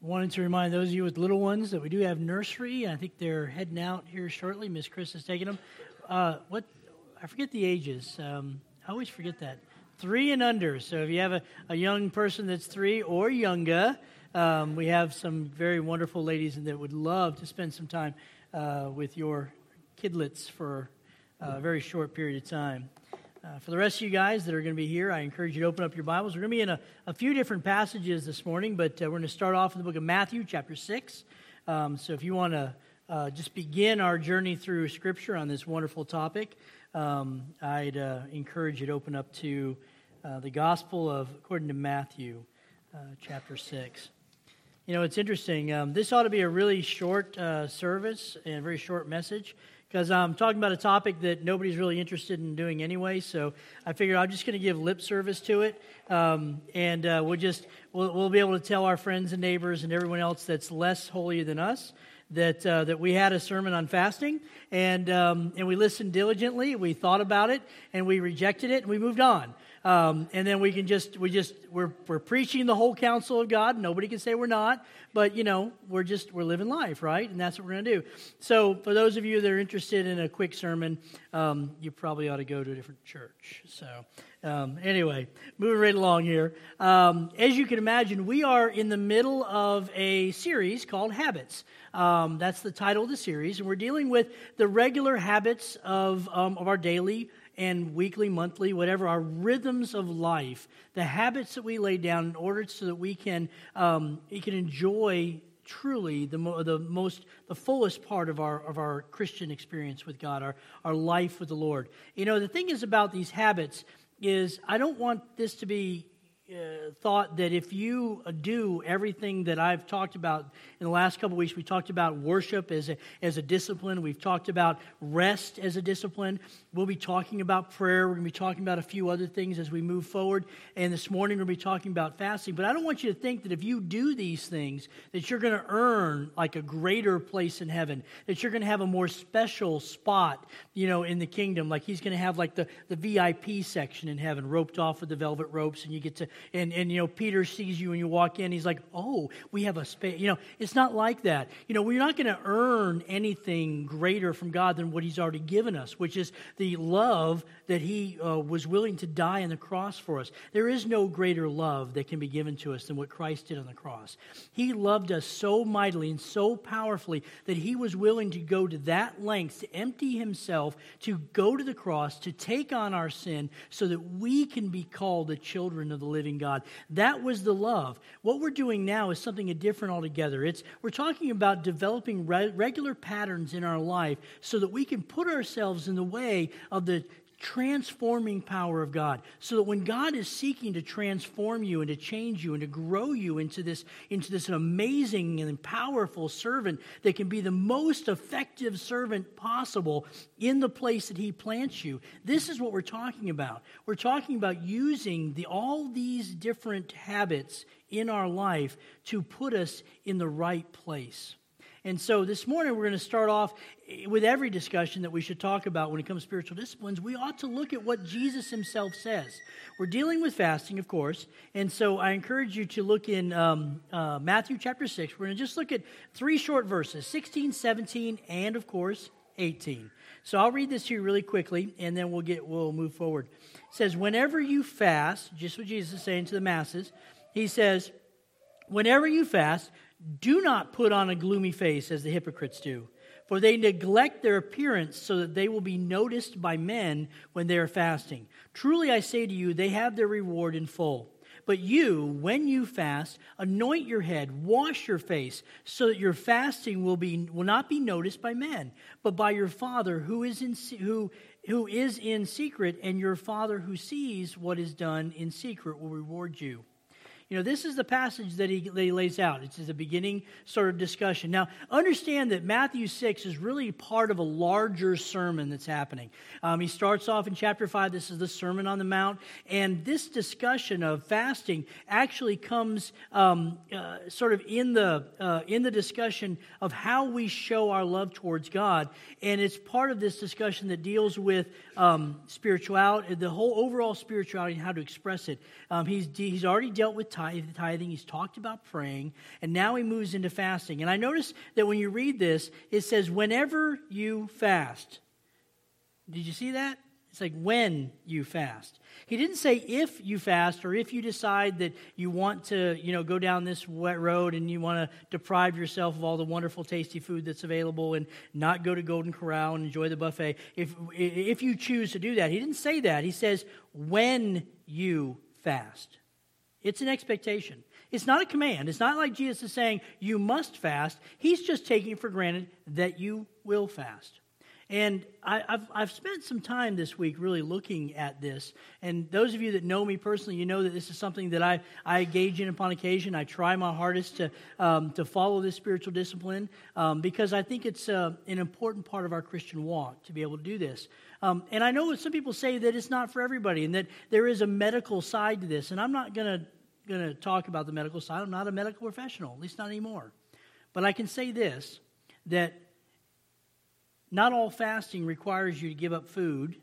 Wanted to remind those of you with little ones that we do have nursery. I think they're heading out here shortly. Miss Chris is taking them. Uh, what? I forget the ages. Um, I always forget that. Three and under. So if you have a, a young person that's three or younger, um, we have some very wonderful ladies that would love to spend some time uh, with your kidlets for a very short period of time. Uh, for the rest of you guys that are going to be here, I encourage you to open up your Bibles. We're going to be in a, a few different passages this morning, but uh, we're going to start off in the book of Matthew, chapter 6. Um, so if you want to uh, just begin our journey through Scripture on this wonderful topic, um, I'd uh, encourage you to open up to uh, the Gospel of, according to Matthew, chapter 6. You know, it's interesting. Um, this ought to be a really short service and a very short message because I'm talking about a topic that nobody's really interested in doing anyway. So I figured I'm just going to give lip service to it, um, and uh, we'll just we'll, we'll be able to tell our friends and neighbors and everyone else that's less holy than us that uh, that we had a sermon on fasting, and um, and we listened diligently, we thought about it, and we rejected it, and we moved on. Um, and then we can just we just we're we're preaching the whole counsel of God. Nobody can say we're not, but you know we're just we're living life, right? And that's what we're going to do. So for those of you that are interested in a quick sermon, um, you probably ought to go to a different church. So um, anyway, moving right along here. Um, as you can imagine, we are in the middle of a series called Habits. Um, that's the title of the series, and we're dealing with the regular habits of um, of our daily and weekly, monthly, whatever, our rhythms of life, the habits that we lay down in order so that we can, um, we can enjoy truly the, mo- the most the fullest part of our of our christian experience with god our, our life with the lord. You know the thing is about these habits is i don't want this to be uh, thought that if you do everything that I've talked about in the last couple weeks, we talked about worship as a, as a discipline. We've talked about rest as a discipline. We'll be talking about prayer. We're going to be talking about a few other things as we move forward. And this morning, we're going to be talking about fasting. But I don't want you to think that if you do these things, that you're going to earn like a greater place in heaven, that you're going to have a more special spot, you know, in the kingdom. Like he's going to have like the, the VIP section in heaven, roped off with the velvet ropes, and you get to and, and you know peter sees you and you walk in. He's like oh we have a space you know it's not like that. You know we're not going to earn anything greater from god than what he's already given us which is the love that he uh, was willing to die on the cross for us. There is no greater love that can be given to us than what christ did on the cross. He loved us so mightily and so powerfully that he was willing to go to that length to empty himself to go to the cross to take on our sin so that we can be called the children of the living living God. That was the love. What we're doing now is something different altogether. It's, we're talking about developing re- regular patterns in our life so that we can put ourselves in the way of the transforming power of God. So that when God is seeking to transform you and to change you and to grow you into this, into this amazing and powerful servant that can be the most effective servant possible in the place that He plants you, this is what we're talking about. We're talking about using the, all these different habits in our life to put us in the right place. And so this morning we're going to start off with every discussion that we should talk about when it comes to spiritual disciplines. We ought to look at what Jesus himself says. We're dealing with fasting, of course. And so I encourage you to look in um, uh, Matthew chapter 6. We're going to just look at three short verses 16, 17, and of course 18. So I'll read this to you really quickly and then we'll get we'll move forward. It says, Whenever you fast, just what Jesus is saying to the masses, he says, Whenever you fast, do not put on a gloomy face as the hypocrites do, for they neglect their appearance so that they will be noticed by men when they are fasting. Truly I say to you, they have their reward in full. But you, when you fast, anoint your head, wash your face, so that your fasting will, be, will not be noticed by men, but by your Father who is, in, who, who is in secret, and your Father who sees what is done in secret will reward you. You know, this is the passage that he, that he lays out. It's the beginning sort of discussion. Now, understand that Matthew 6 is really part of a larger sermon that's happening. Um, he starts off in chapter 5. This is the Sermon on the Mount. And this discussion of fasting actually comes um, uh, sort of in the, uh, in the discussion of how we show our love towards God. And it's part of this discussion that deals with um, spirituality, the whole overall spirituality and how to express it. Um, he's, he's already dealt with tithing, he's talked about praying, and now he moves into fasting. And I notice that when you read this, it says, whenever you fast. Did you see that? It's like when you fast. He didn't say if you fast or if you decide that you want to, you know, go down this wet road and you want to deprive yourself of all the wonderful, tasty food that's available and not go to Golden Corral and enjoy the buffet. If, if you choose to do that, he didn't say that. He says when you fast. It's an expectation. It's not a command. It's not like Jesus is saying you must fast. He's just taking for granted that you will fast. And I, have I've spent some time this week really looking at this. And those of you that know me personally, you know that this is something that I, I engage in upon occasion. I try my hardest to, um, to follow this spiritual discipline um, because I think it's uh, an important part of our Christian walk to be able to do this. Um, and I know some people say that it's not for everybody and that there is a medical side to this. And I'm not going to going to talk about the medical side. I'm not a medical professional, at least not anymore. But I can say this that not all fasting requires you to give up food,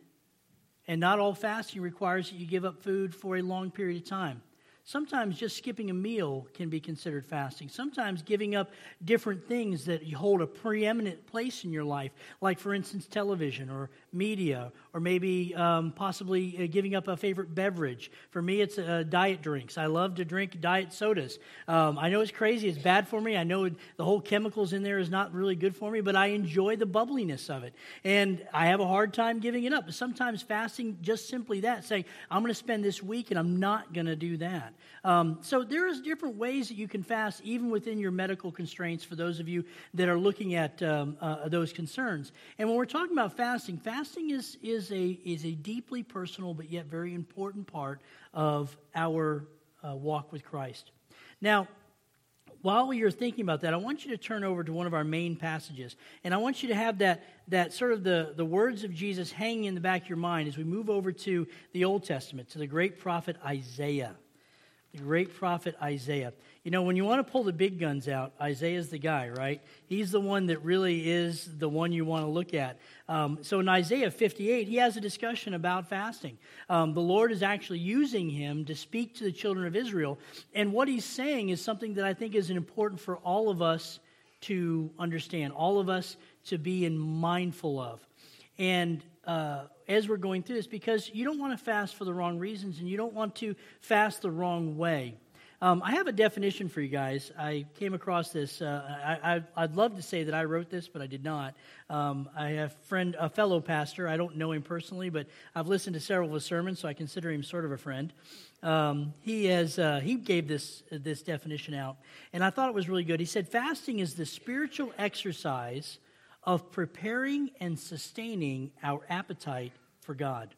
and not all fasting requires that you give up food for a long period of time. Sometimes just skipping a meal can be considered fasting. Sometimes giving up different things that hold a preeminent place in your life, like, for instance, television or media, or maybe um, possibly uh, giving up a favorite beverage. For me, it's uh, diet drinks. I love to drink diet sodas. Um, I know it's crazy, it's bad for me. I know the whole chemicals in there is not really good for me, but I enjoy the bubbliness of it. And I have a hard time giving it up. But sometimes fasting, just simply that, saying, I'm going to spend this week and I'm not going to do that. Um, so there's different ways that you can fast, even within your medical constraints, for those of you that are looking at um, uh, those concerns. And when we're talking about fasting, fasting is, is, a, is a deeply personal but yet very important part of our uh, walk with Christ. Now, while you're thinking about that, I want you to turn over to one of our main passages. And I want you to have that, that sort of the, the words of Jesus hanging in the back of your mind as we move over to the Old Testament, to the great prophet Isaiah the great prophet Isaiah. You know, when you want to pull the big guns out, Isaiah's the guy, right? He's the one that really is the one you want to look at. Um, so in Isaiah 58, he has a discussion about fasting. Um, the Lord is actually using him to speak to the children of Israel. And what he's saying is something that I think is important for all of us to understand, all of us to be in mindful of. And uh, as we're going through this because you don't want to fast for the wrong reasons and you don't want to fast the wrong way. Um, I have a definition for you guys. I came across this. Uh, I, would love to say that I wrote this, but I did not. Um, I have a friend, a fellow pastor. I don't know him personally, but I've listened to several of his sermons, so I consider him sort of a friend. Um, he has uh, he gave this this definition out, and I thought it was really good. He said, "Fasting is the spiritual exercise of preparing and sustaining our appetite for God.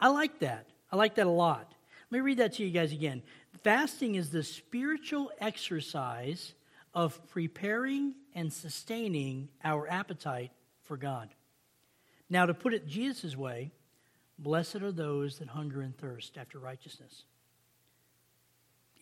I like that. I like that a lot. Let me read that to you guys again. Fasting is the spiritual exercise of preparing and sustaining our appetite for God. Now, to put it Jesus' way, blessed are those that hunger and thirst after righteousness.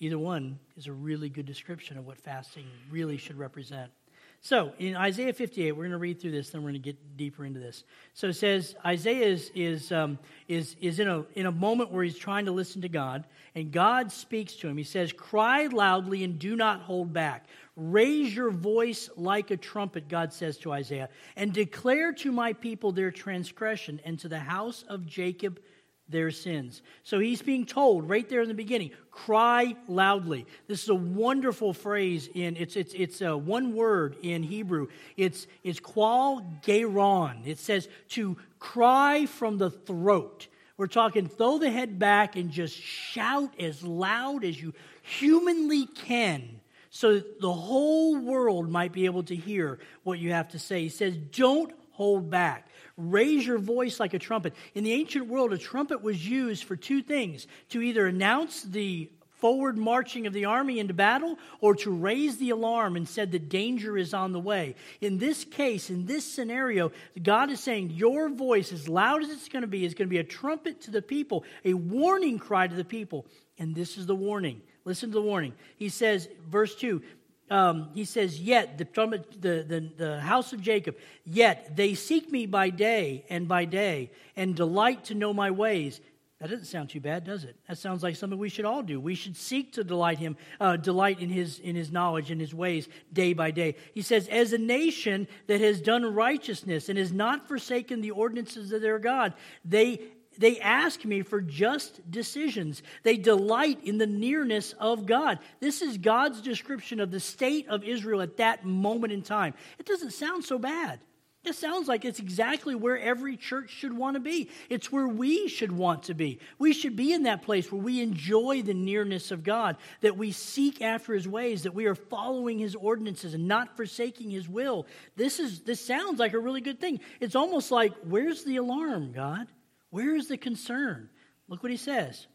Either one is a really good description of what fasting really should represent. So in Isaiah 58, we're going to read through this, then we're going to get deeper into this. So it says Isaiah is, is, um, is, is in, a, in a moment where he's trying to listen to God, and God speaks to him. He says, Cry loudly and do not hold back. Raise your voice like a trumpet, God says to Isaiah, and declare to my people their transgression, and to the house of Jacob their sins. So he's being told right there in the beginning, cry loudly. This is a wonderful phrase in it's it's it's a one word in Hebrew. It's it's qual geron. It says to cry from the throat. We're talking throw the head back and just shout as loud as you humanly can so the whole world might be able to hear what you have to say. He says, Don't hold back. Raise your voice like a trumpet. In the ancient world, a trumpet was used for two things to either announce the forward marching of the army into battle or to raise the alarm and said that danger is on the way. In this case, in this scenario, God is saying, Your voice, as loud as it's going to be, is going to be a trumpet to the people, a warning cry to the people. And this is the warning. Listen to the warning. He says, verse 2 um, he says, Yet, the, the, the, the house of Jacob, yet they seek me by day and by day and delight to know my ways. That doesn't sound too bad, does it? That sounds like something we should all do. We should seek to delight him, uh, delight in his in his knowledge and his ways day by day. He says, "As a nation that has done righteousness and has not forsaken the ordinances of their God, they they ask me for just decisions. They delight in the nearness of God. This is God's description of the state of Israel at that moment in time. It doesn't sound so bad. It sounds like it's exactly where every church should want to be. It's where we should want to be. We should be in that place where we enjoy the nearness of God, that we seek after his ways, that we are following his ordinances and not forsaking his will. This is this sounds like a really good thing. It's almost like where's the alarm, God? Where is the concern? Look what he says.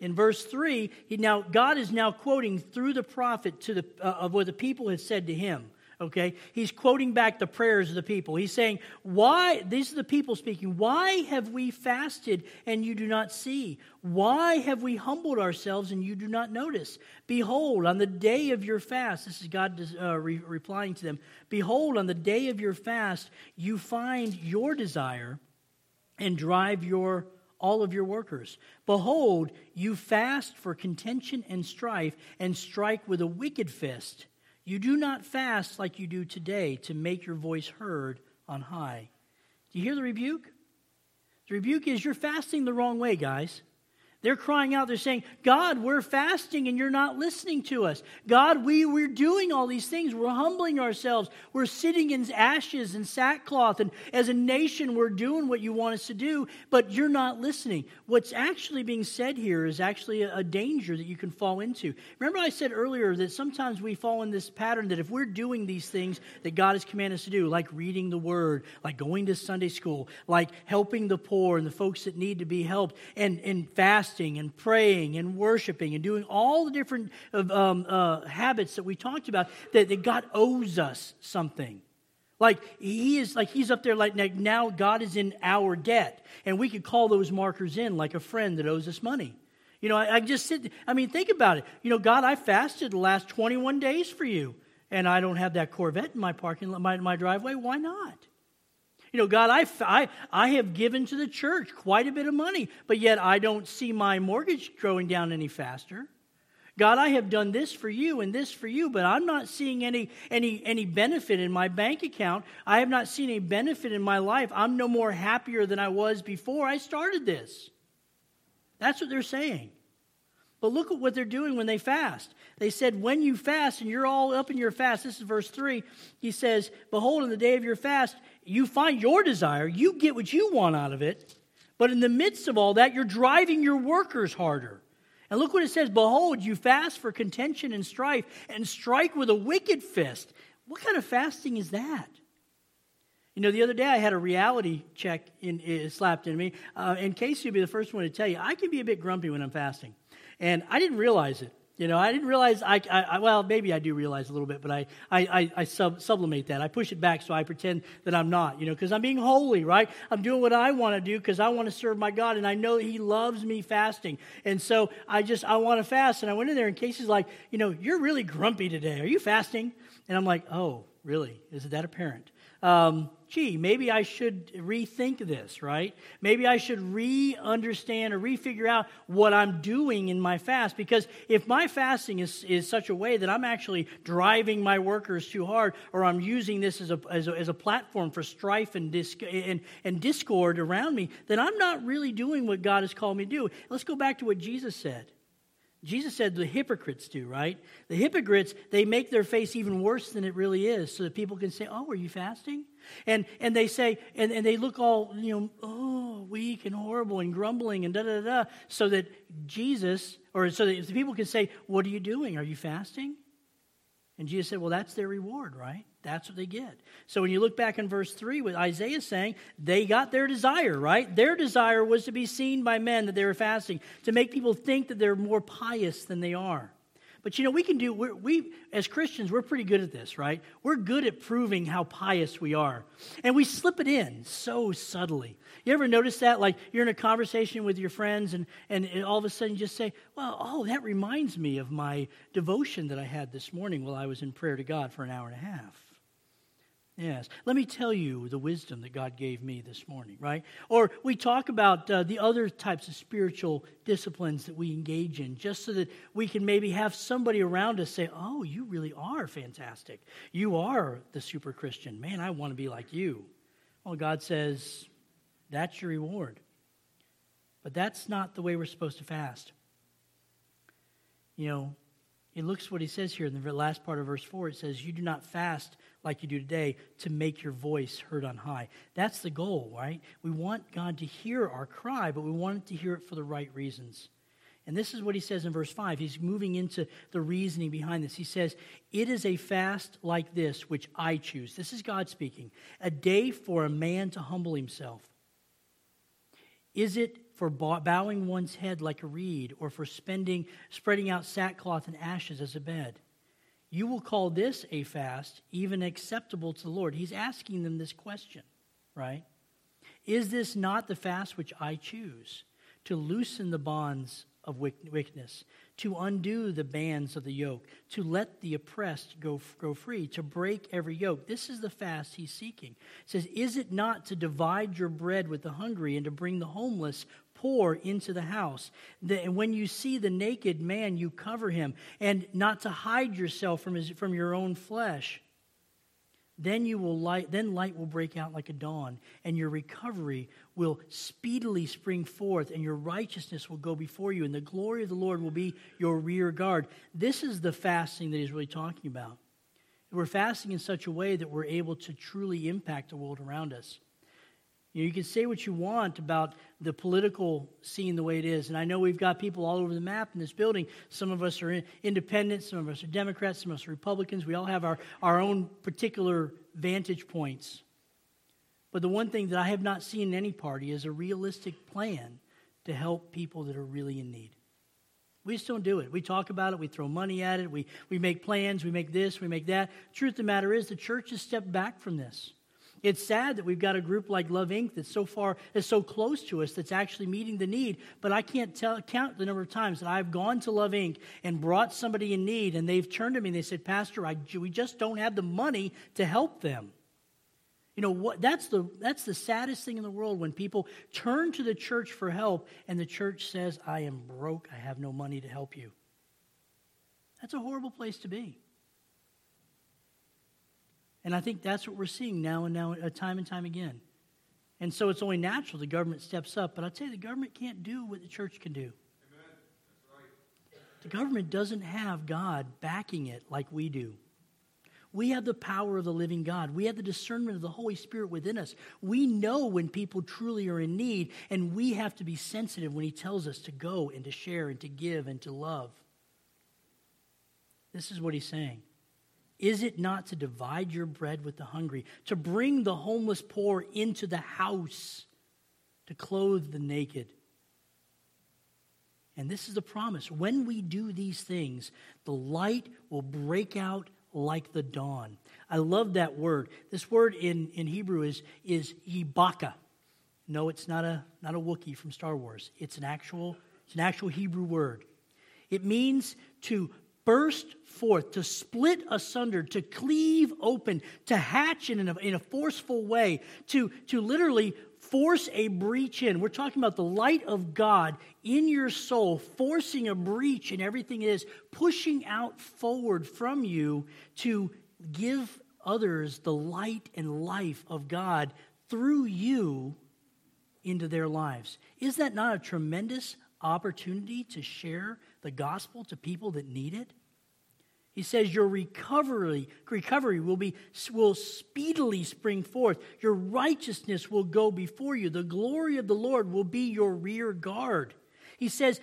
In verse 3, he now God is now quoting through the prophet to the uh, of what the people had said to him okay? He's quoting back the prayers of the people. He's saying, Why, these are the people speaking, why have we fasted and you do not see? Why have we humbled ourselves and you do not notice? Behold, on the day of your fast, this is God uh, re- replying to them, Behold, on the day of your fast, you find your desire and drive your all of your workers. Behold, you fast for contention and strife, and strike with a wicked fist. You do not fast like you do today to make your voice heard on high. Do you hear the rebuke? The rebuke is you're fasting the wrong way, guys. They're crying out, they're saying, God, we're fasting and you're not listening to us. God, we, we're doing all these things. We're humbling ourselves. We're sitting in ashes and sackcloth. And as a nation, we're doing what you want us to do, but you're not listening. What's actually being said here is actually a, a danger that you can fall into. Remember, I said earlier that sometimes we fall in this pattern that if we're doing these things that God has commanded us to do, like reading the Word, like going to Sunday school, like helping the poor and the folks that need to be helped, and, and fasting, fasting and praying and worshiping and doing all the different um, uh, habits that we talked about, that, that God owes us something. Like he is like he's up there like now God is in our debt. And we could call those markers in like a friend that owes us money. You know, I, I just sit, I mean, think about it. You know, God, I fasted the last 21 days for you, and I don't have that Corvette in my parking lot, my, my driveway. Why not? You know, God, I, I, I have given to the church quite a bit of money, but yet I don't see my mortgage growing down any faster. God, I have done this for you and this for you, but I'm not seeing any, any, any benefit in my bank account. I have not seen any benefit in my life. I'm no more happier than I was before I started this. That's what they're saying. But look at what they're doing when they fast. They said, When you fast and you're all up in your fast, this is verse 3, he says, Behold, in the day of your fast, you find your desire, you get what you want out of it. But in the midst of all that, you're driving your workers harder. And look what it says Behold, you fast for contention and strife and strike with a wicked fist. What kind of fasting is that? You know, the other day I had a reality check in, uh, slapped in me. Uh, and Casey will be the first one to tell you, I can be a bit grumpy when I'm fasting. And I didn't realize it. You know, I didn't realize, I, I, well, maybe I do realize a little bit, but I, I, I, I sub, sublimate that. I push it back so I pretend that I'm not, you know, because I'm being holy, right? I'm doing what I want to do because I want to serve my God, and I know He loves me fasting. And so I just, I want to fast. And I went in there, and Casey's like, you know, you're really grumpy today. Are you fasting? And I'm like, oh, really? Is it that apparent? Um, gee, maybe I should rethink this, right? Maybe I should re understand or re-figure out what I'm doing in my fast. Because if my fasting is, is such a way that I'm actually driving my workers too hard, or I'm using this as a, as a, as a platform for strife and, dis- and, and discord around me, then I'm not really doing what God has called me to do. Let's go back to what Jesus said. Jesus said the hypocrites do, right? The hypocrites, they make their face even worse than it really is so that people can say, Oh, are you fasting? And and they say, and, and they look all, you know, oh, weak and horrible and grumbling and da da da, so that Jesus, or so that the people can say, What are you doing? Are you fasting? And Jesus said, Well, that's their reward, right? That's what they get. So when you look back in verse 3, with Isaiah saying, they got their desire, right? Their desire was to be seen by men that they were fasting, to make people think that they're more pious than they are. But you know, we can do, we, as Christians, we're pretty good at this, right? We're good at proving how pious we are. And we slip it in so subtly. You ever notice that? Like you're in a conversation with your friends, and, and all of a sudden you just say, Well, oh, that reminds me of my devotion that I had this morning while I was in prayer to God for an hour and a half. Yes. Let me tell you the wisdom that God gave me this morning, right? Or we talk about uh, the other types of spiritual disciplines that we engage in just so that we can maybe have somebody around us say, Oh, you really are fantastic. You are the super Christian. Man, I want to be like you. Well, God says, That's your reward. But that's not the way we're supposed to fast. You know, it looks what he says here in the last part of verse 4. It says, You do not fast like you do today to make your voice heard on high. That's the goal, right? We want God to hear our cry, but we want to hear it for the right reasons. And this is what he says in verse 5. He's moving into the reasoning behind this. He says, It is a fast like this which I choose. This is God speaking. A day for a man to humble himself. Is it for bowing one's head like a reed, or for spending, spreading out sackcloth and ashes as a bed? You will call this a fast, even acceptable to the Lord. He's asking them this question, right? Is this not the fast which I choose? To loosen the bonds of wickedness, to undo the bands of the yoke, to let the oppressed go, go free, to break every yoke. This is the fast he's seeking. Says, Is it not to divide your bread with the hungry and to bring the homeless poor into the house? And when you see the naked man, you cover him, and not to hide yourself from, his, from your own flesh. Then you will light then light will break out like a dawn and your recovery will speedily spring forth and your righteousness will go before you and the glory of the lord will be your rear guard. This is the fasting that he's really talking about. We're fasting in such a way that we're able to truly impact the world around us you, know, you can say what you want about the political scene the way it is. And I know we've got people all over the map in this building. Some of us are independents, some of us are Democrats, some of us are Republicans. We all have our, our own particular vantage points. But the one thing that I have not seen in any party is a realistic plan to help people that are really in need. We just don't do it. We talk about it, we throw money at it, we, we make plans, we make this, we make that. Truth of the matter is, the church has stepped back from this. It's sad that we've got a group like Love Inc. that's so far, is so close to us, that's actually meeting the need. But I can't tell, count the number of times that I've gone to Love Inc. and brought somebody in need, and they've turned to me and they said, Pastor, I, we just don't have the money to help them. You know what? That's the that's the saddest thing in the world when people turn to the church for help, and the church says, "I am broke. I have no money to help you." That's a horrible place to be. And I think that's what we're seeing now and now, uh, time and time again. And so it's only natural the government steps up. But I tell you, the government can't do what the church can do. The government doesn't have God backing it like we do. We have the power of the living God. We have the discernment of the Holy Spirit within us. We know when people truly are in need, and we have to be sensitive when He tells us to go and to share and to give and to love. This is what He's saying. Is it not to divide your bread with the hungry, to bring the homeless poor into the house, to clothe the naked? And this is the promise. When we do these things, the light will break out like the dawn. I love that word. This word in, in Hebrew is, is yibaka. No, it's not a, not a Wookiee from Star Wars. It's an actual, it's an actual Hebrew word. It means to burst forth, to split asunder, to cleave open, to hatch in a, in a forceful way, to, to literally force a breach in. We're talking about the light of God in your soul, forcing a breach in everything it is, pushing out forward from you to give others the light and life of God through you into their lives. Is that not a tremendous opportunity to share the gospel to people that need it? He says your recovery, recovery will, be, will speedily spring forth. Your righteousness will go before you. The glory of the Lord will be your rear guard. He says,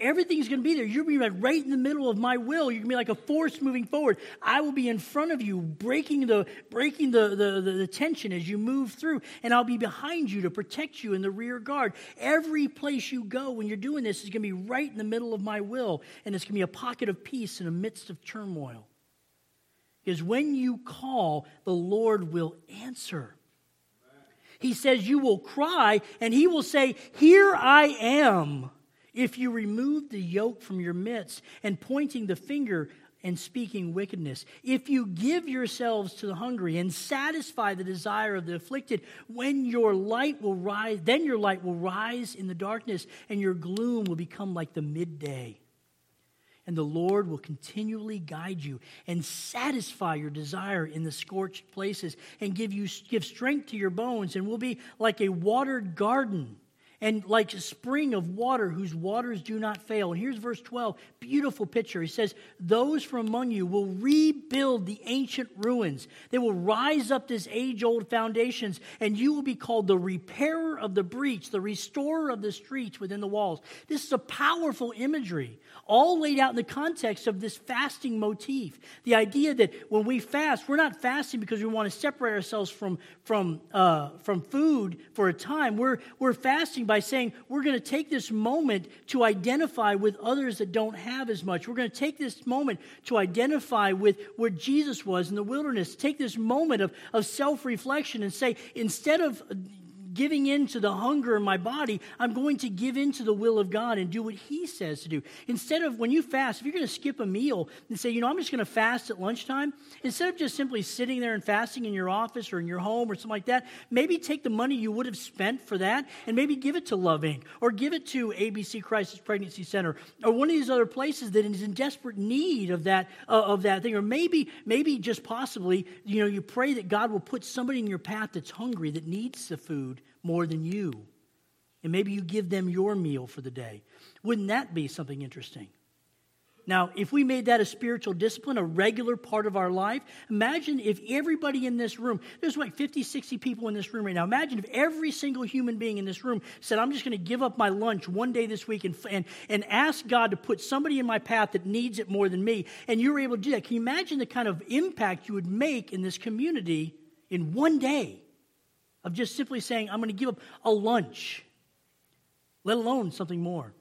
everything's going to be there. You're going to be right in the middle of my will. You're going to be like a force moving forward. I will be in front of you, breaking the breaking the, the, the, the, tension as you move through, and I'll be behind you to protect you in the rear guard. Every place you go when you're doing this is going to be right in the middle of my will, and it's going to be a pocket of peace in the midst of turmoil. Because when you call, the Lord will answer. He says, You will cry, and he will say, Here I am. If you remove the yoke from your midst and pointing the finger and speaking wickedness. If you give yourselves to the hungry and satisfy the desire of the afflicted, when your light will rise, then your light will rise in the darkness, and your gloom will become like the midday. And the Lord will continually guide you and satisfy your desire in the scorched places and give you give strength to your bones and will be like a watered garden and like a spring of water whose waters do not fail. And here's verse 12, beautiful picture. He says, Those from among you will rebuild the ancient ruins. They will rise up as age old foundations, and you will be called the repairer of the breach, the restorer of the streets within the walls. This is a powerful imagery, all laid out in the context of this fasting motif. The idea that when we fast, we're not fasting because we want to separate ourselves from, from, uh, from food for a time. We're, we're fasting by saying we're going to take this moment to identify with others that don't have as much. We're going to take this moment to identify with where Jesus was in the wilderness. Take this moment of, of self reflection and say, instead of giving in to the hunger in my body, I'm going to give in to the will of God and do what He says to do. Instead of when you fast, if you're going to skip a meal and say, you know, I'm just going to fast at lunchtime, instead of just simply sitting there and fasting in your office or in your home or something like that, maybe take the money you would have spent for that and maybe give it to Love Inc. or give it to ABC Crisis Pregnancy Center or one of these other places that is in desperate need of that uh, of that thing. Or maybe maybe just possibly, you know, you pray that God will put somebody in your path that's hungry that needs the food more than you. And maybe you give them your meal for the day. Wouldn't that be something interesting? Now, if we made that a spiritual discipline, a regular part of our life, imagine if everybody in this room, there's like 50, 60 people in this room right now. Imagine if every single human being in this room said, I'm just going to give up my lunch one day this week and, and, and ask God to put somebody in my path that needs it more than me. And you were able to do that. Can you imagine the kind of impact you would make in this community in one day? Of just simply saying, I'm going to give up a lunch, let alone something more.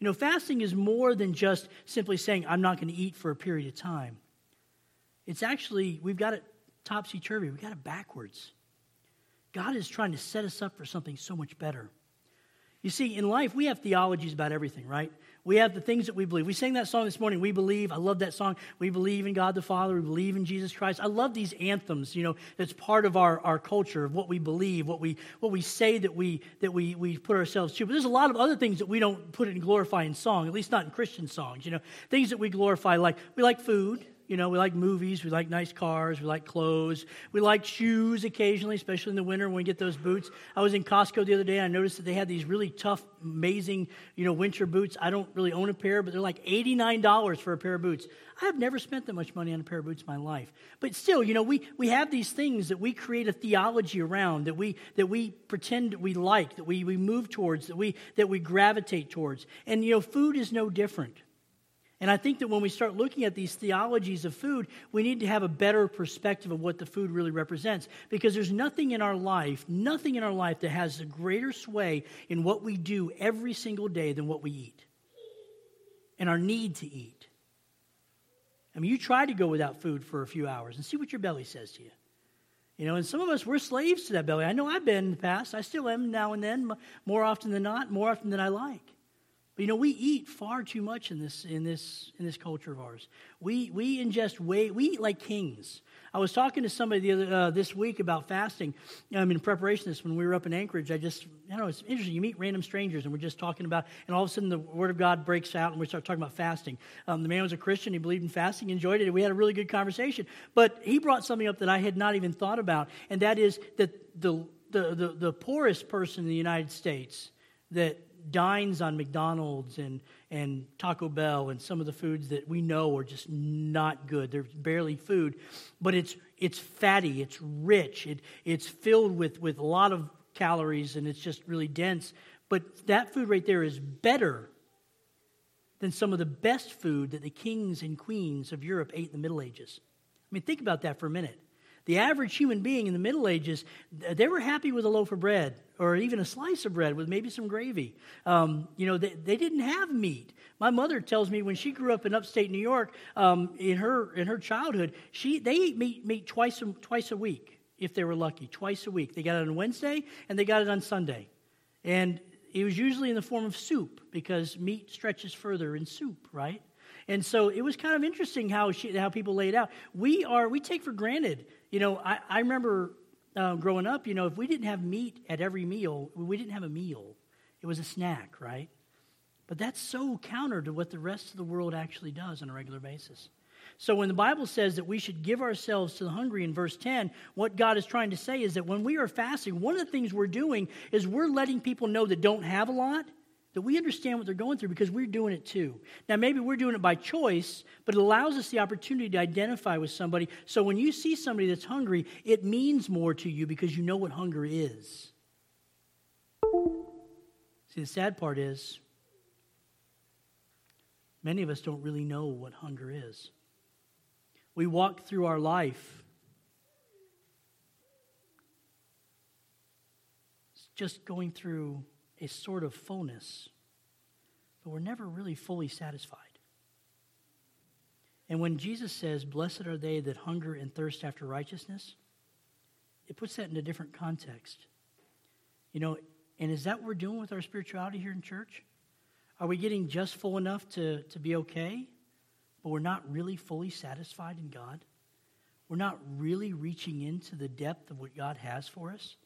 You know, fasting is more than just simply saying, I'm not going to eat for a period of time. It's actually, we've got it topsy turvy, we've got it backwards. God is trying to set us up for something so much better. You see, in life, we have theologies about everything, right? We have the things that we believe. We sang that song this morning, We Believe. I love that song. We believe in God the Father. We believe in Jesus Christ. I love these anthems, you know, that's part of our, our culture, of what we believe, what we, what we say that, we, that we, we put ourselves to. But there's a lot of other things that we don't put in song, at least not in Christian songs, you know. Things that we glorify, like we like food, you know, we like movies, we like nice cars, we like clothes, we like shoes occasionally, especially in the winter when we get those boots. I was in Costco the other day, and I noticed that they had these really tough, amazing, you know, winter boots. I don't really own a pair, but they're like $89 for a pair of boots. I have never spent that much money on a pair of boots in my life. But still, you know, we, we have these things that we create a theology around, that we, that we pretend we like, that we, we move towards, that we, that we gravitate towards. And, you know, food is no different. And I think that when we start looking at these theologies of food, we need to have a better perspective of what the food really represents. Because there's nothing in our life, nothing in our life that has a greater sway in what we do every single day than what we eat and our need to eat. I mean, you try to go without food for a few hours and see what your belly says to you. You know, and some of us, we're slaves to that belly. I know I've been in the past. I still am now and then, more often than not, more often than I like. But you know, we eat far too much in this in this in this culture of ours. We we ingest way we eat like kings. I was talking to somebody the other uh, this week about fasting. Mean, in preparation this when we were up in Anchorage, I just you know it's interesting. You meet random strangers and we're just talking about, and all of a sudden the Word of God breaks out and we start talking about fasting. Um, the man was a Christian. He believed in fasting, enjoyed it. We had a really good conversation. But he brought something up that I had not even thought about, and that is that the the, the, the poorest person in the United States that dines on McDonald's and, and Taco Bell and some of the foods that we know are just not good. They're barely food, but it's, it's fatty, it's rich, it, it's filled with, with a lot of calories, and it's just really dense. But that food right there is better than some of the best food that the kings and queens of Europe ate in the Middle Ages. I mean, think about that for a minute. The average human being in the Middle Ages, they were happy with a loaf of bread or even a slice of bread with maybe some gravy. Um, you know, they, they, didn't have meat. My mother tells me when she grew up in upstate New York, um, in her in her childhood, she they ate meat meat twice a, twice a week if they were lucky, twice a week. They got it on Wednesday and they got it on Sunday, and it was usually in the form of soup because meat stretches further in soup, right? And so it was kind of interesting how she, how people laid out. We are we take for granted. You know, I, I remember uh, growing up. You know, if we didn't have meat at every meal, we didn't have a meal. It was a snack, right? But that's so counter to what the rest of the world actually does on a regular basis. So when the Bible says that we should give ourselves to the hungry in verse 10, what God is trying to say is that when we are fasting, one of the things we're doing is we're letting people know that don't have a lot that we understand what they're going through because we're doing it too. Now, maybe we're doing it by choice, but it allows us the opportunity to identify with somebody. So when you see somebody that's hungry, it means more to you because you know what hunger is. See, the sad part is many of us don't really know what hunger is. We walk through our life just going through a sort of fullness, but we're never really fully satisfied. And when Jesus says, Blessed are they that hunger and thirst after righteousness, it puts that in a different context. You know, and is that what we're doing with our spirituality here in church? Are we getting just full enough to, to be okay, but we're not really fully satisfied in God? We're not really reaching into the depth of what God has for us?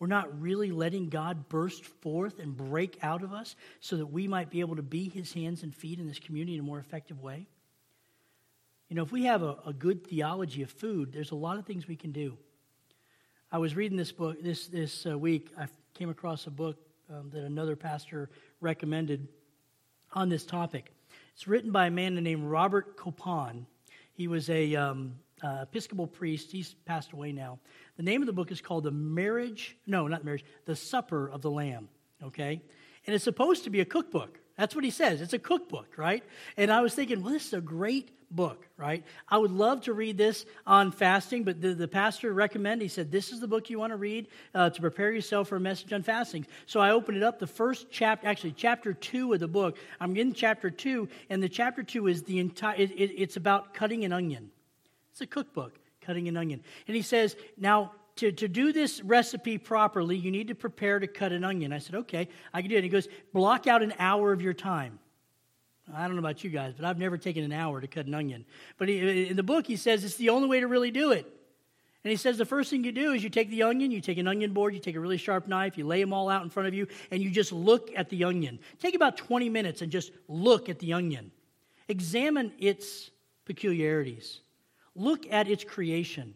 We're not really letting God burst forth and break out of us so that we might be able to be his hands and feet in this community in a more effective way. You know, if we have a, a good theology of food, there's a lot of things we can do. I was reading this book this, this uh, week. I came across a book um, that another pastor recommended on this topic. It's written by a man named Robert Capon. He was a um, uh, Episcopal priest. He's passed away now. The name of the book is called The Marriage, no, not Marriage, The Supper of the Lamb, okay? And it's supposed to be a cookbook. That's what he says. It's a cookbook, right? And I was thinking, well, this is a great book, right? I would love to read this on fasting, but the, the pastor recommended, he said, this is the book you want to read uh, to prepare yourself for a message on fasting. So I opened it up, the first chapter, actually, chapter two of the book. I'm in chapter two, and the chapter two is the entire, it, it, it's about cutting an onion. It's a cookbook, cutting an onion. And he says, now, to, to do this recipe properly, you need to prepare to cut an onion. I said, okay, I can do it. He goes, block out an hour of your time. I don't know about you guys, but I've never taken an hour to cut an onion. But he, in the book, he says it's the only way to really do it. And he says the first thing you do is you take the onion, you take an onion board, you take a really sharp knife, you lay them all out in front of you, and you just look at the onion. Take about 20 minutes and just look at the onion. Examine its peculiarities. Look at its creation.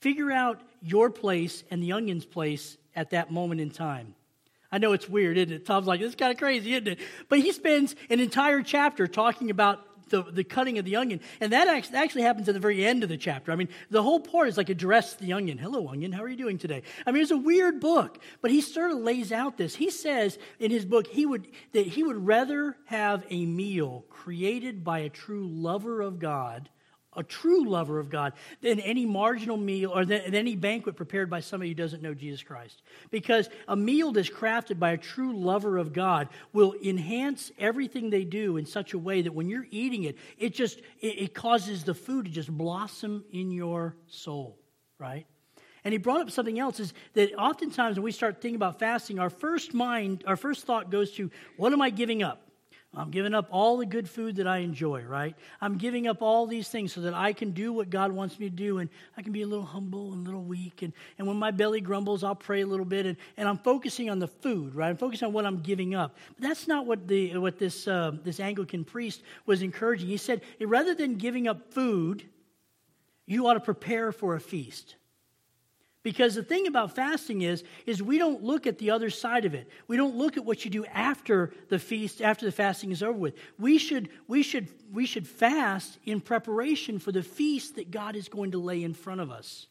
Figure out your place and the onion's place at that moment in time. I know it's weird, isn't it? Tom's like, this is kind of crazy, isn't it? But he spends an entire chapter talking about the, the cutting of the onion. And that actually happens at the very end of the chapter. I mean, the whole part is like address the onion. Hello, onion, how are you doing today? I mean, it's a weird book, but he sort of lays out this. He says in his book he would, that he would rather have a meal created by a true lover of God a true lover of God than any marginal meal or than, any banquet prepared by somebody who doesn't know Jesus Christ. Because a meal that's crafted by a true lover of God will enhance everything they do in such a way that when you're eating it, it just it, causes the food to just blossom in your soul, right? And he brought up something else is that oftentimes when we start thinking about fasting, our first mind, our first thought goes to, what am I giving up? I'm giving up all the good food that I enjoy, right? I'm giving up all these things so that I can do what God wants me to do and I can be a little humble and a little weak. And, and when my belly grumbles, I'll pray a little bit. And, and I'm focusing on the food, right? I'm focusing on what I'm giving up. But that's not what, the, what this, uh, this Anglican priest was encouraging. He said, rather than giving up food, you ought to prepare for a feast. Because the thing about fasting is, is we don't look at the other side of it. We don't look at what you do after the feast, after the fasting is over with. We should, we should, we should fast in preparation for the feast that God is going to lay in front of us.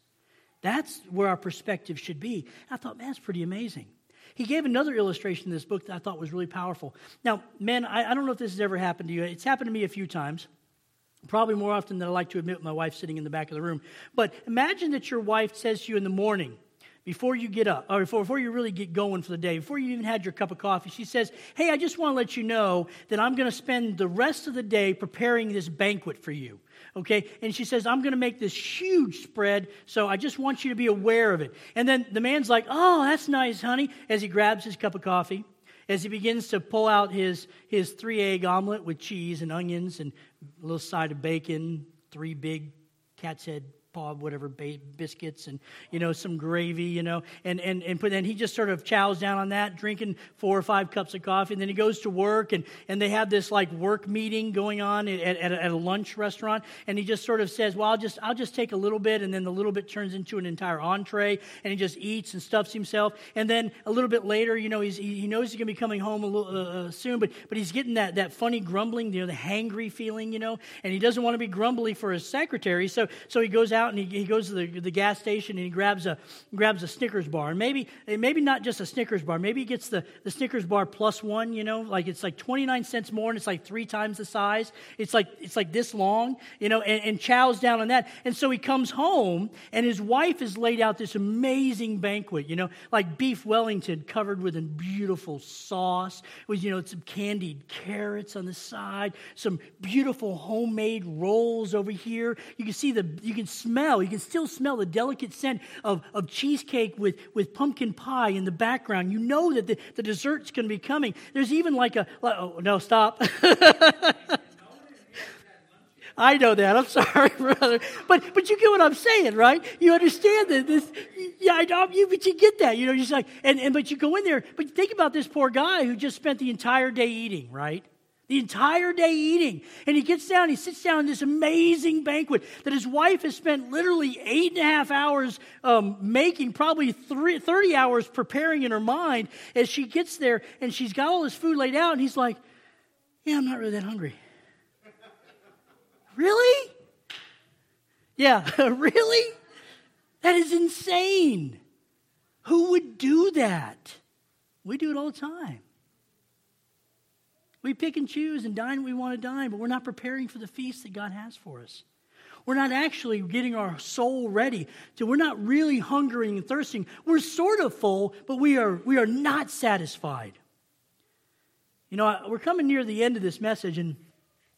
That's where our perspective should be. I thought, man, that's pretty amazing. He gave another illustration in this book that I thought was really powerful. Now, men, I, I don't know if this has ever happened to you. It's happened to me a few times. Probably more often than I like to admit, my wife sitting in the back of the room. But imagine that your wife says to you in the morning, before you get up, or before, before you really get going for the day, before you even had your cup of coffee, she says, Hey, I just want to let you know that I'm going to spend the rest of the day preparing this banquet for you. Okay? And she says, I'm going to make this huge spread, so I just want you to be aware of it. And then the man's like, Oh, that's nice, honey, as he grabs his cup of coffee as he begins to pull out his, his three egg omelet with cheese and onions and a little side of bacon, three big cat's head whatever biscuits and you know some gravy you know and and and then he just sort of chows down on that drinking four or five cups of coffee and then he goes to work and and they have this like work meeting going on at, at, at a lunch restaurant and he just sort of says well i'll just i'll just take a little bit and then the little bit turns into an entire entree and he just eats and stuffs himself and then a little bit later you know he's, he knows he's to be coming home a little uh, uh, soon but but he's getting that that funny grumbling you know the hangry feeling you know and he doesn't want to be grumbly for his secretary so so he goes out out and he, he goes to the, the gas station and he grabs a, grabs a Snickers bar. And maybe, maybe not just a Snickers bar, maybe he gets the, the Snickers bar plus one, you know, like it's like 29 cents more and it's like three times the size. It's like, it's like this long, you know, and, and chows down on that. And so he comes home and his wife has laid out this amazing banquet, you know, like beef Wellington covered with a beautiful sauce with, you know, some candied carrots on the side, some beautiful homemade rolls over here. You can see the, you can smell smell, you can still smell the delicate scent of, of cheesecake with, with pumpkin pie in the background. You know that the, the dessert's going to be coming. There's even like a, oh, no, stop. I know that. I'm sorry, brother. But but you get what I'm saying, right? You understand that this yeah, I know you but you get that. You know, just like and, and but you go in there, but think about this poor guy who just spent the entire day eating, right? The entire day eating. And he gets down, he sits down in this amazing banquet that his wife has spent literally eight and a half hours um, making, probably three, 30 hours preparing in her mind as she gets there and she's got all this food laid out. And he's like, Yeah, I'm not really that hungry. really? Yeah, really? That is insane. Who would do that? We do it all the time. We pick and choose and dine when we want to dine, but we're not preparing for the feast that God has for us. We're not actually getting our soul ready. To, we're not really hungering and thirsting. We're sort of full, but we are, we are not satisfied. You know, we're coming near the end of this message, and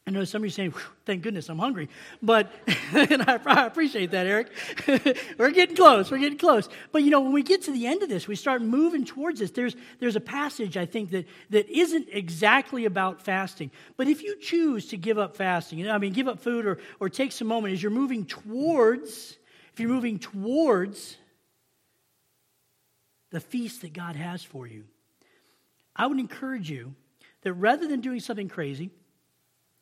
I know some of you saying, thank goodness I'm hungry. But, and I, I appreciate that, Eric. We're getting close. We're getting close. But, you know, when we get to the end of this, we start moving towards this. There's, there's a passage, I think, that, that isn't exactly about fasting. But if you choose to give up fasting, you know, I mean, give up food or, or take some moment as you're moving towards, if you're moving towards the feast that God has for you, I would encourage you that rather than doing something crazy,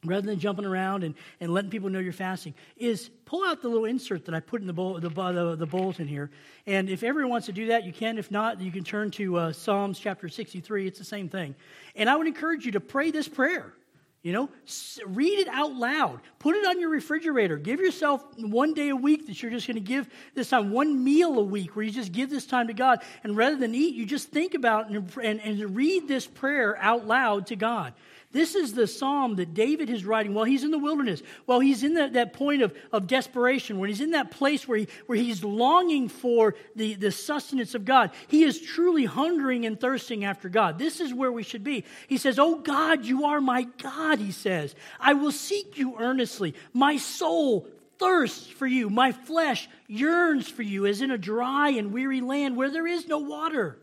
rather than jumping around and, and letting people know you're fasting, is pull out the little insert that I put in the, bowl, the, the, the bulletin here. And if everyone wants to do that, you can. If not, you can turn to uh, Psalms chapter 63. It's the same thing. And I would encourage you to pray this prayer. You know, read it out loud. Put it on your refrigerator. Give yourself one day a week that you're just going to give this time, one meal a week where you just give this time to God. And rather than eat, you just think about and, and, and read this prayer out loud to God. This is the psalm that David is writing while he's in the wilderness, while he's in that, point of, of desperation, when he's in that place where, he, where he's longing for the, the sustenance of God. He is truly hungering and thirsting after God. This is where we should be. He says, Oh God, you are my God, he says. I will seek you earnestly. My soul thirsts for you. My flesh yearns for you as in a dry and weary land where there is no water.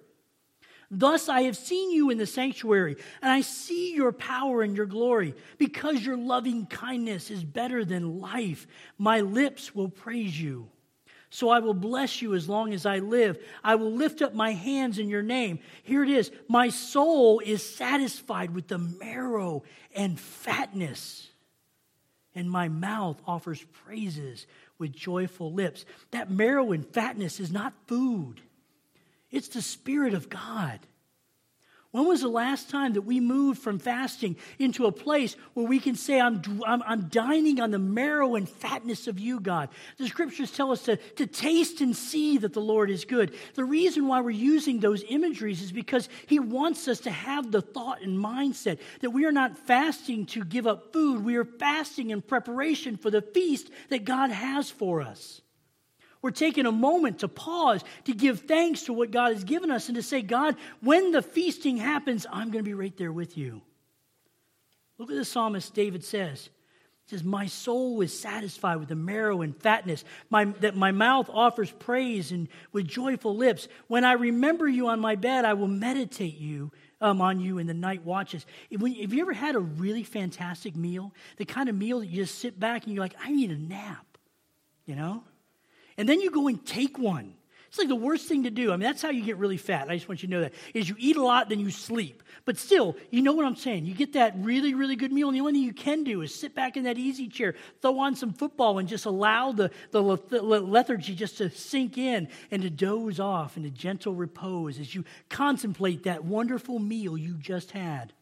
Thus I have seen you in the sanctuary, and I see your power and your glory. Because your loving kindness is better than life, my lips will praise you. So I will bless you as long as I live. I will lift up my hands in your name. Here it is My soul is satisfied with the marrow and fatness, and my mouth offers praises with joyful lips. That marrow and fatness is not food. It's the Spirit of God. When was the last time that we moved from fasting into a place where we can say, I'm, I'm, I'm, dining on the marrow and fatness of you, God? The scriptures tell us to, to taste and see that the Lord is good. The reason why we're using those imageries is because He wants us to have the thought and mindset that we are not fasting to give up food, we are fasting in preparation for the feast that God has for us. We're taking a moment to pause, to give thanks to what God has given us, and to say, God, when the feasting happens, I'm going to be right there with you. Look at the psalmist David says. He says, My soul is satisfied with the marrow and fatness, my, that my mouth offers praise and with joyful lips. When I remember you on my bed, I will meditate you um, on you in the night watches. If, when, have you ever had a really fantastic meal? The kind of meal that you just sit back and you're like, I need a nap, you know? And then you go and take one. It's like the worst thing to do. I mean, that's how you get really fat. I just want you to know that. Is you eat a lot, then you sleep. But still, you know what I'm saying. You get that really, really good meal, and the only thing you can do is sit back in that easy chair, throw on some football, and just allow the, the, lethargy just to sink in and to doze off into gentle repose as you contemplate that wonderful meal you just had.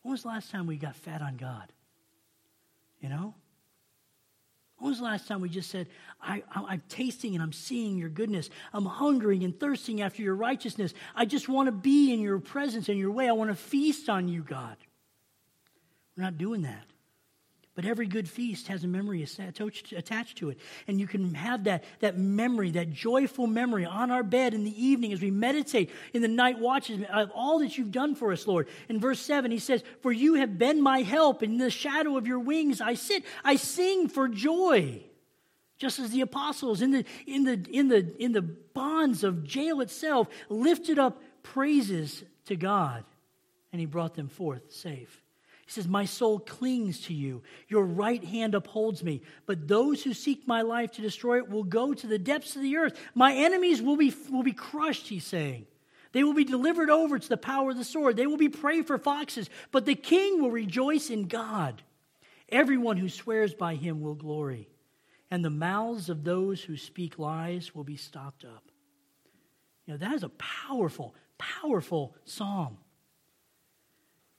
When was the last time we got fat on God? You know? When was the last time we just said, I, am tasting and I'm seeing your goodness. I'm hungering and thirsting after your righteousness. I just want to be in your presence and your way. I want to feast on you, God. We're not doing that. But every good feast has a memory attached to it. And you can have that, that memory, that joyful memory on our bed in the evening as we meditate in the night watches of all that you've done for us, Lord. In verse 7, he says, For you have been my help. In the shadow of your wings I sit. I sing for joy. Just as the apostles in the, in the, in the, in the bonds of jail itself lifted up praises to God, and he brought them forth safe. He says, My soul clings to you. Your right hand upholds me. But those who seek my life to destroy it will go to the depths of the earth. My enemies will be, will be crushed, he's saying. They will be delivered over to the power of the sword. They will be prey for foxes. But the king will rejoice in God. Everyone who swears by him will glory. And the mouths of those who speak lies will be stopped up. You know, that is a powerful, powerful psalm.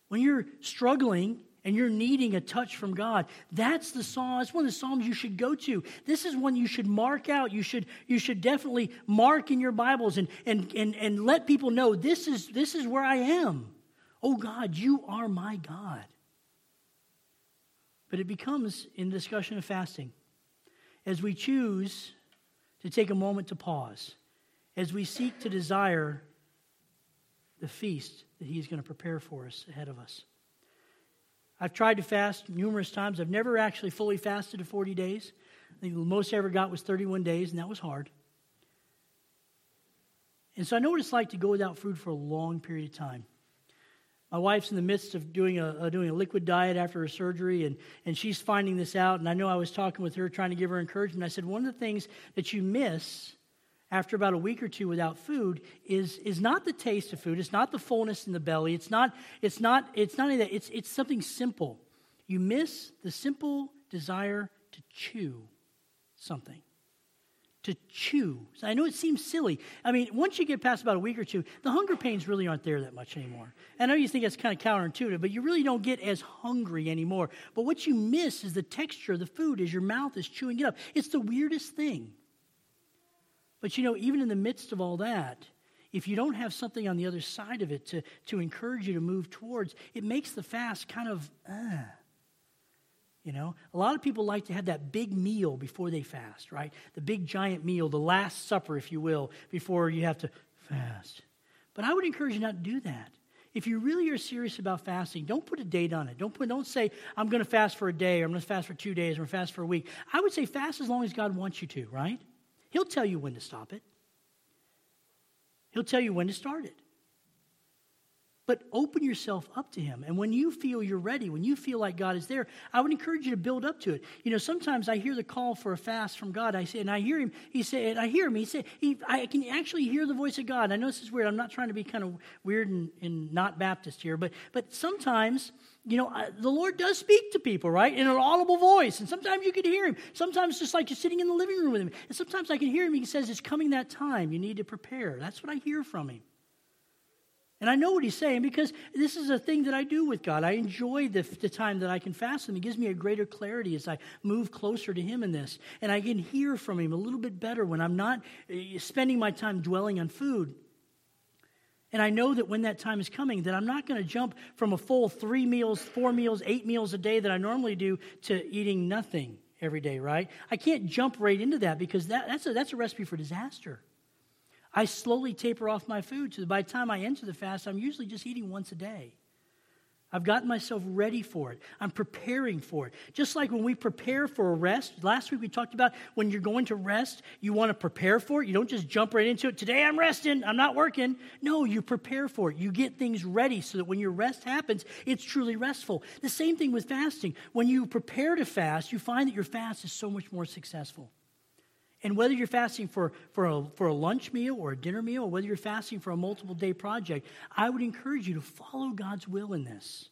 When you're struggling and you're needing a touch from God, that's the psalm. That's one of the psalms you should go to. This is one you should mark out. You should, you should definitely mark in your Bibles and, and, and, and let people know this is, this is where I am. Oh God, you are my God. But it becomes in the discussion of fasting as we choose to take a moment to pause, as we seek to desire the feast that He's going to prepare for us ahead of us. I've tried to fast numerous times. I've never actually fully fasted to 40 days. I think the most I ever got was 31 days, and that was hard. And so I know what it's like to go without food for a long period of time. My wife's in the midst of doing a, uh, doing a liquid diet after her surgery, and, and she's finding this out. And I know I was talking with her, trying to give her encouragement. I said, One of the things that you miss after about a week or two without food is, is not the taste of food. It's not the fullness in the belly. It's not, it's not, it's not any that. It's, it's something simple. You miss the simple desire to chew something. To chew. So I know it seems silly. I mean, once you get past about a week or two, the hunger pains really aren't there that much anymore. I know you think that's kind of counterintuitive, but you really don't get as hungry anymore. But what you miss is the texture of the food as your mouth is chewing it up. It's the weirdest thing. But you know, even in the midst of all that, if you don't have something on the other side of it to, to encourage you to move towards, it makes the fast kind of, uh, you know, a lot of people like to have that big meal before they fast, right? The big giant meal, the last supper, if you will, before you have to fast. But I would encourage you not to do that. If you really are serious about fasting, don't put a date on it. Don't, put, don't say, I'm going to fast for a day, or I'm going to fast for two days, or I'm going to fast for a week. I would say fast as long as God wants you to, right? He'll tell you when to stop it, He'll tell you when to start it. But open yourself up to Him. And when you feel you're ready, when you feel like God is there, I would encourage you to build up to it. You know, sometimes I hear the call for a fast from God. I say, and I hear Him. He said, I hear Him. He said, I can actually hear the voice of God. I know this is weird. I'm not trying to be kind of weird and, and not Baptist here, but but sometimes you know, the Lord does speak to people, right, in an audible voice. And sometimes you can hear him. Sometimes it's just like you're sitting in the living room with him. And sometimes I can hear him. He says, It's coming that time. You need to prepare. That's what I hear from him. And I know what he's saying because this is a thing that I do with God. I enjoy the, the time that I can fast him. It gives me a greater clarity as I move closer to him in this. And I can hear from him a little bit better when I'm not eh, spending my time dwelling on food. And I know that when that time is coming, that I'm not going to jump from a full three meals, four meals, eight meals a day that I normally do to eating nothing every day, right? I can't jump right into that because that, that's, a, that's a recipe for disaster. I slowly taper off my food so by the time I enter the fast, I'm usually just eating once a day. I've gotten myself ready for it. I'm preparing for it. Just like when we prepare for a rest, last week we talked about when you're going to rest, you want to prepare for it. You don't just jump right into it. Today I'm resting, I'm not working. No, you prepare for it. You get things ready so that when your rest happens, it's truly restful. The same thing with fasting. When you prepare to fast, you find that your fast is so much more successful. And whether you're fasting for, for, a, for a lunch meal or a dinner meal, or whether you're fasting for a multiple day project, I would encourage you to follow God's will in this.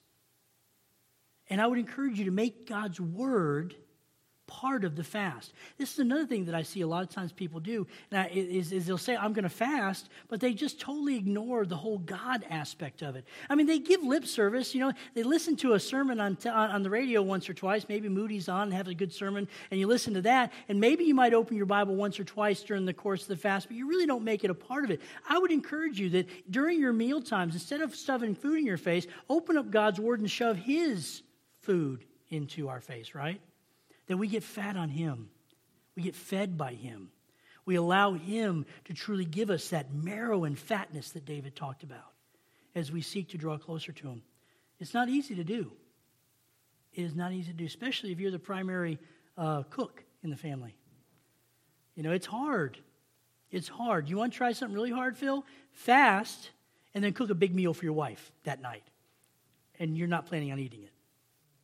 And I would encourage you to make God's word part of the fast. This is another thing that I see a lot of times people do now, is, is they'll say, I'm going to fast, but they just totally ignore the whole God aspect of it. I mean, they give lip service. You know, they listen to a sermon on, t- on the radio once or twice. Maybe Moody's on and have a good sermon, and you listen to that. And maybe you might open your Bible once or twice during the course of the fast, but you really don't make it a part of it. I would encourage you that during your meal times, instead of stuffing food in your face, open up God's word and shove His food into our face, right? That we get fat on Him. We get fed by Him. We allow Him to truly give us that marrow and fatness that David talked about as we seek to draw closer to Him. It's not easy to do. It is not easy to do, especially if you're the primary uh, cook in the family. You know, it's hard. It's hard. You want to try something really hard, Phil? Fast and then cook a big meal for your wife that night. And you're not planning on eating it.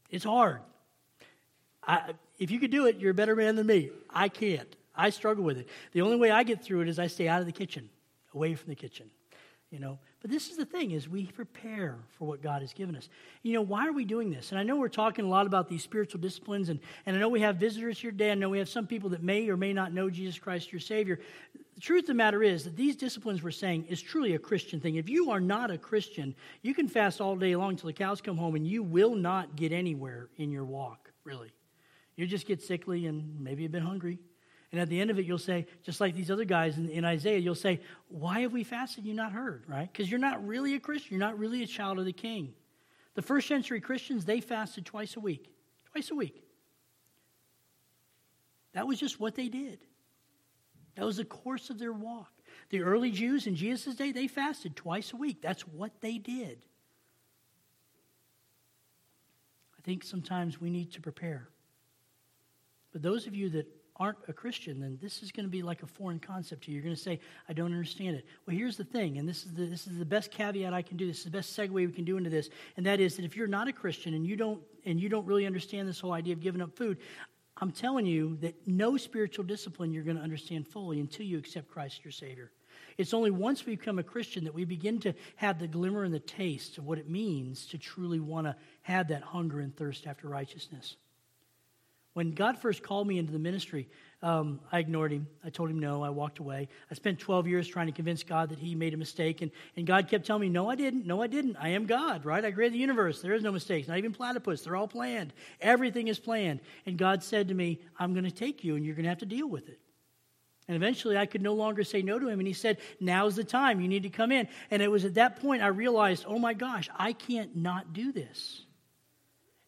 It's hard. I, if you could do it, you're a better man than me. I can't. I struggle with it. The only way I get through it is I stay out of the kitchen, away from the kitchen. You know, but this is the thing is we prepare for what God has given us. You know, why are we doing this? And I know we're talking a lot about these spiritual disciplines, and, and I know we have visitors here today. I know we have some people that may or may not know Jesus Christ your Savior. The truth of the matter is that these disciplines we're saying is truly a Christian thing. If you are not a Christian, you can fast all day long until the cows come home, and you will not get anywhere in your walk, really. You just get sickly and maybe you've been hungry. And at the end of it, you'll say, just like these other guys in, in Isaiah, you'll say, Why have we fasted you not heard? Right? Because you're not really a Christian. You're not really a child of the king. The first century Christians, they fasted twice a week. Twice a week. That was just what they did. That was the course of their walk. The early Jews in Jesus' day, they fasted twice a week. That's what they did. I think sometimes we need to prepare. But those of you that aren't a Christian, then this is going to be like a foreign concept to you. You're going to say, I don't understand it. Well, here's the thing, and this is the, this is the best caveat I can do. This is the best segue we can do into this, and that is that if you're not a Christian and you don't and you don't really understand this whole idea of giving up food, I'm telling you that no spiritual discipline you're going to understand fully until you accept Christ your Savior. It's only once we become a Christian that we begin to have the glimmer and the taste of what it means to truly want to have that hunger and thirst after righteousness. When God first called me into the ministry, um, I ignored him. I told him no. I walked away. I spent 12 years trying to convince God that he made a mistake. And, and God kept telling me, no, I didn't. No, I didn't. I am God, right? I created the universe. There is no mistakes. Not even platypus. They're all planned. Everything is planned. And God said to me, I'm going to take you and you're going to have to deal with it. And eventually I could no longer say no to him. And he said, Now's the time. You need to come in. And it was at that point I realized, oh my gosh, I can't not do this.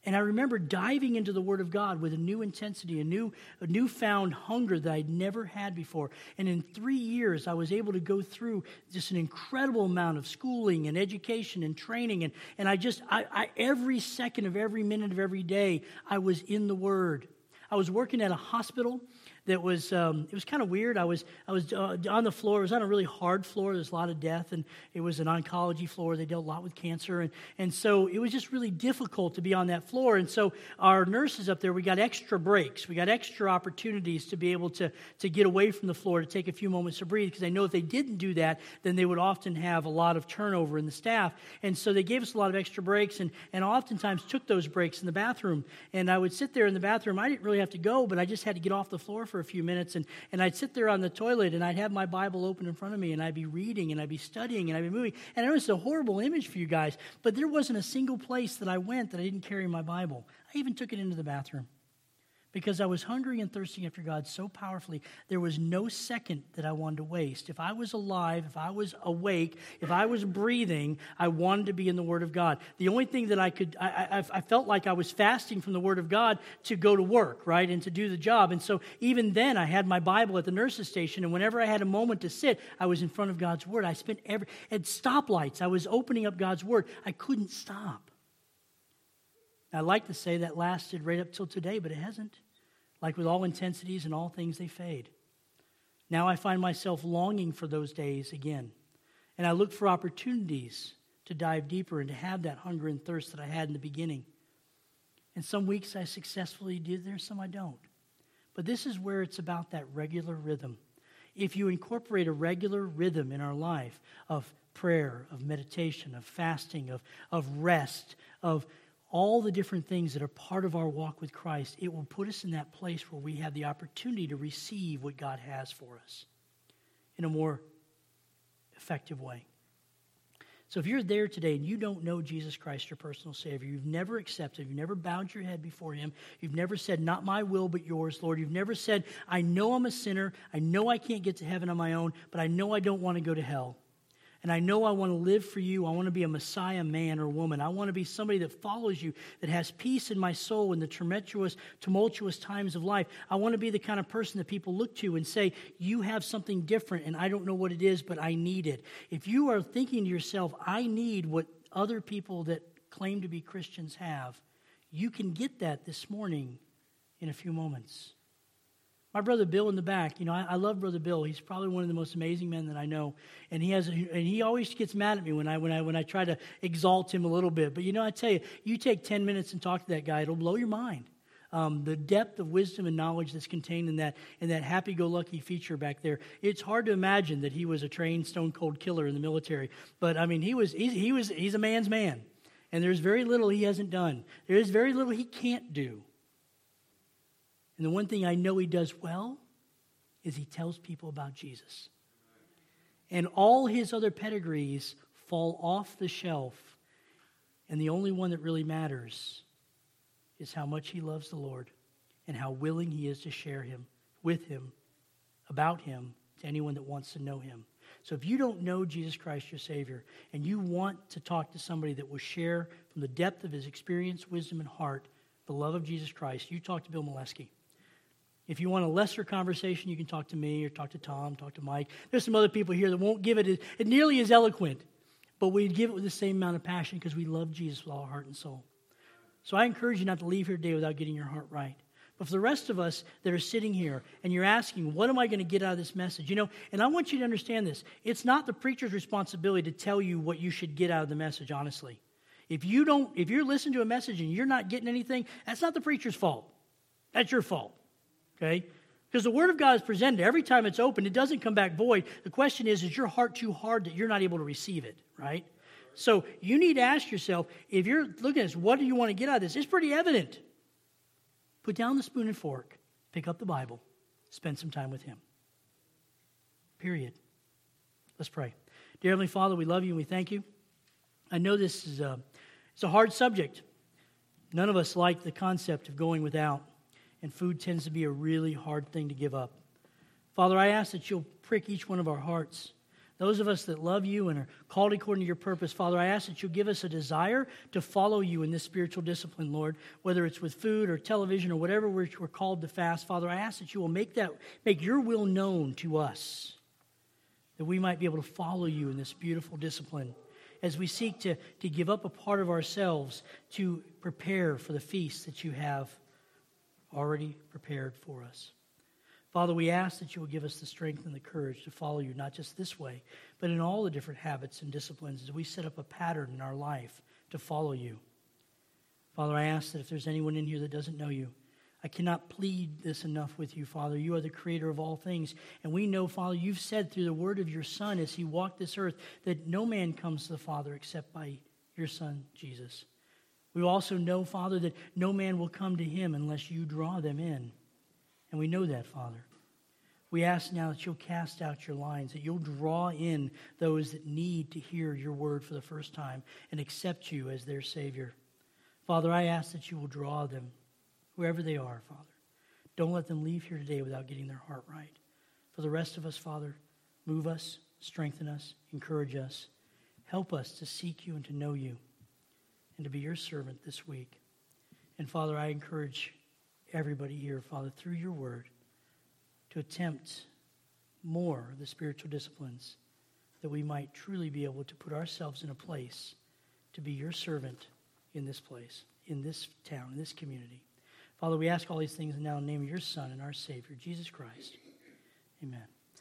And I remember diving into the Word of God with a new intensity, a new, a newfound hunger that I'd never had before. And in three years, I was able to go through just an incredible amount of schooling and education and training. And, and I just, I, I, every second of every minute of every day, I was in the Word. I was working at a hospital that was um, it was kind of weird. I was I was uh, on the floor. It was on a really hard floor. There's a lot of death, and it was an oncology floor. They dealt a lot with cancer, and and so it was just really difficult to be on that floor. And so our nurses up there, we got extra breaks. We got extra opportunities to be able to to get away from the floor to take a few moments to breathe because I know if they didn't do that, then they would often have a lot of turnover in the staff. And so they gave us a lot of extra breaks, and and oftentimes took those breaks in the bathroom. And I would sit there in the bathroom. I didn't really have to go, but I just had to get off the floor for a few minutes, and, and I'd sit there on the toilet and I'd have my Bible open in front of me and I'd be reading and I'd be studying and I'd be moving. And I know it's a horrible image for you guys, but there wasn't a single place that I went that I didn't carry my Bible. I even took it into the bathroom because I was hungry and thirsting after God so powerfully, there was no second that I wanted to waste. If I was alive, if I was awake, if I was breathing, I wanted to be in the Word of God. The only thing that I could, I, I, I, felt like I was fasting from the Word of God to go to work, right, and to do the job. And so even then, I had my Bible at the nurse's station, and whenever I had a moment to sit, I was in front of God's Word. I spent every, at stoplights, I was opening up God's Word. I couldn't stop. I'd like to say that lasted right up till today, but it hasn't. Like with all intensities and all things, they fade. Now I find myself longing for those days again. And I look for opportunities to dive deeper and to have that hunger and thirst that I had in the beginning. And some weeks I successfully do there, some I don't. But this is where it's about that regular rhythm. If you incorporate a regular rhythm in our life of prayer, of meditation, of fasting, of, of rest, of all the different things that are part of our walk with Christ, it will put us in that place where we have the opportunity to receive what God has for us in a more effective way. So if you're there today and you don't know Jesus Christ, your personal Savior, you've never accepted, you've never bowed your head before Him, you've never said, Not my will, but yours, Lord. You've never said, I know I'm a sinner, I know I can't get to heaven on my own, but I know I don't want to go to hell. And I know I want to live for you. I want to be a Messiah man or woman. I want to be somebody that follows you, that has peace in my soul in the tumultuous, tumultuous times of life. I want to be the kind of person that people look to and say, You have something different, and I don't know what it is, but I need it. If you are thinking to yourself, I need what other people that claim to be Christians have, you can get that this morning in a few moments. My brother Bill in the back, you know, I, I, love brother Bill. He's probably one of the most amazing men that I know, and he has, and he always gets mad at me when I when I when I try to exalt him a little bit. But you know, I tell you, you take ten minutes and talk to that guy, it'll blow your mind. Um, the depth of wisdom and knowledge that's contained in that in that happy-go-lucky feature back there. It's hard to imagine that he was a trained stone cold killer in the military, but I mean, he was he, he was he's a man's man, and there's very little he hasn't done. There is very little he can't do. And the one thing I know he does well is he tells people about Jesus. And all his other pedigrees fall off the shelf. And the only one that really matters is how much he loves the Lord and how willing he is to share him with him, about him, to anyone that wants to know him. So if you don't know Jesus Christ, your Savior, and you want to talk to somebody that will share from the depth of his experience, wisdom, and heart the love of Jesus Christ, you talk to Bill Molesky. If you want a lesser conversation, you can talk to me or talk to Tom, talk to Mike. There's some other people here that won't give it, it nearly as eloquent, but we give it with the same amount of passion because we love Jesus with all our heart and soul. So I encourage you not to leave here today without getting your heart right. But for the rest of us that are sitting here and you're asking, what am I going to get out of this message? You know, and I want you to understand this. It's not the preacher's responsibility to tell you what you should get out of the message, honestly. If you don't, if you're listening to a message and you're not getting anything, that's not the preacher's fault. That's your fault. Okay? Because the Word of God is presented every time it's open, it doesn't come back void. The question is, is your heart too hard that you're not able to receive it, right? So you need to ask yourself if you're looking at this, what do you want to get out of this? It's pretty evident. Put down the spoon and fork, pick up the Bible, spend some time with Him. Period. Let's pray. Dear Heavenly Father, we love you and we thank you. I know this is a, it's a hard subject. None of us like the concept of going without and food tends to be a really hard thing to give up. Father, I ask that you'll prick each one of our hearts. Those of us that love you and are called according to your purpose, Father, I ask that you'll give us a desire to follow you in this spiritual discipline, Lord, whether it's with food or television or whatever we're, we're called to fast. Father, I ask that you will make that make your will known to us, that we might be able to follow you in this beautiful discipline as we seek to, to give up a part of ourselves to prepare for the feast that you have already prepared for us. Father, we ask that you will give us the strength and the courage to follow you, not just this way, but in all the different habits and disciplines as we set up a pattern in our life to follow you. Father, I ask that if there's anyone in here that doesn't know you, I cannot plead this enough with you, Father. You are the creator of all things. And we know, Father, you've said through the word of your Son as he walked this earth that no man comes to the Father except by your Son, Jesus. We also know, Father, that no man will come to him unless you draw them in. And we know that, Father. We ask now that you'll cast out your lines, that you'll draw in those that need to hear your word for the first time and accept you as their Savior. Father, I ask that you will draw them, wherever they are, Father. Don't let them leave here today without getting their heart right. For the rest of us, Father, move us, strengthen us, encourage us. Help us to seek you and to know you and to be your servant this week. And Father, I encourage everybody here, Father, through your word, to attempt more of the spiritual disciplines that we might truly be able to put ourselves in a place to be your servant in this place, in this town, in this community. Father, we ask all these things now in the name of your Son and our Savior, Jesus Christ. Amen.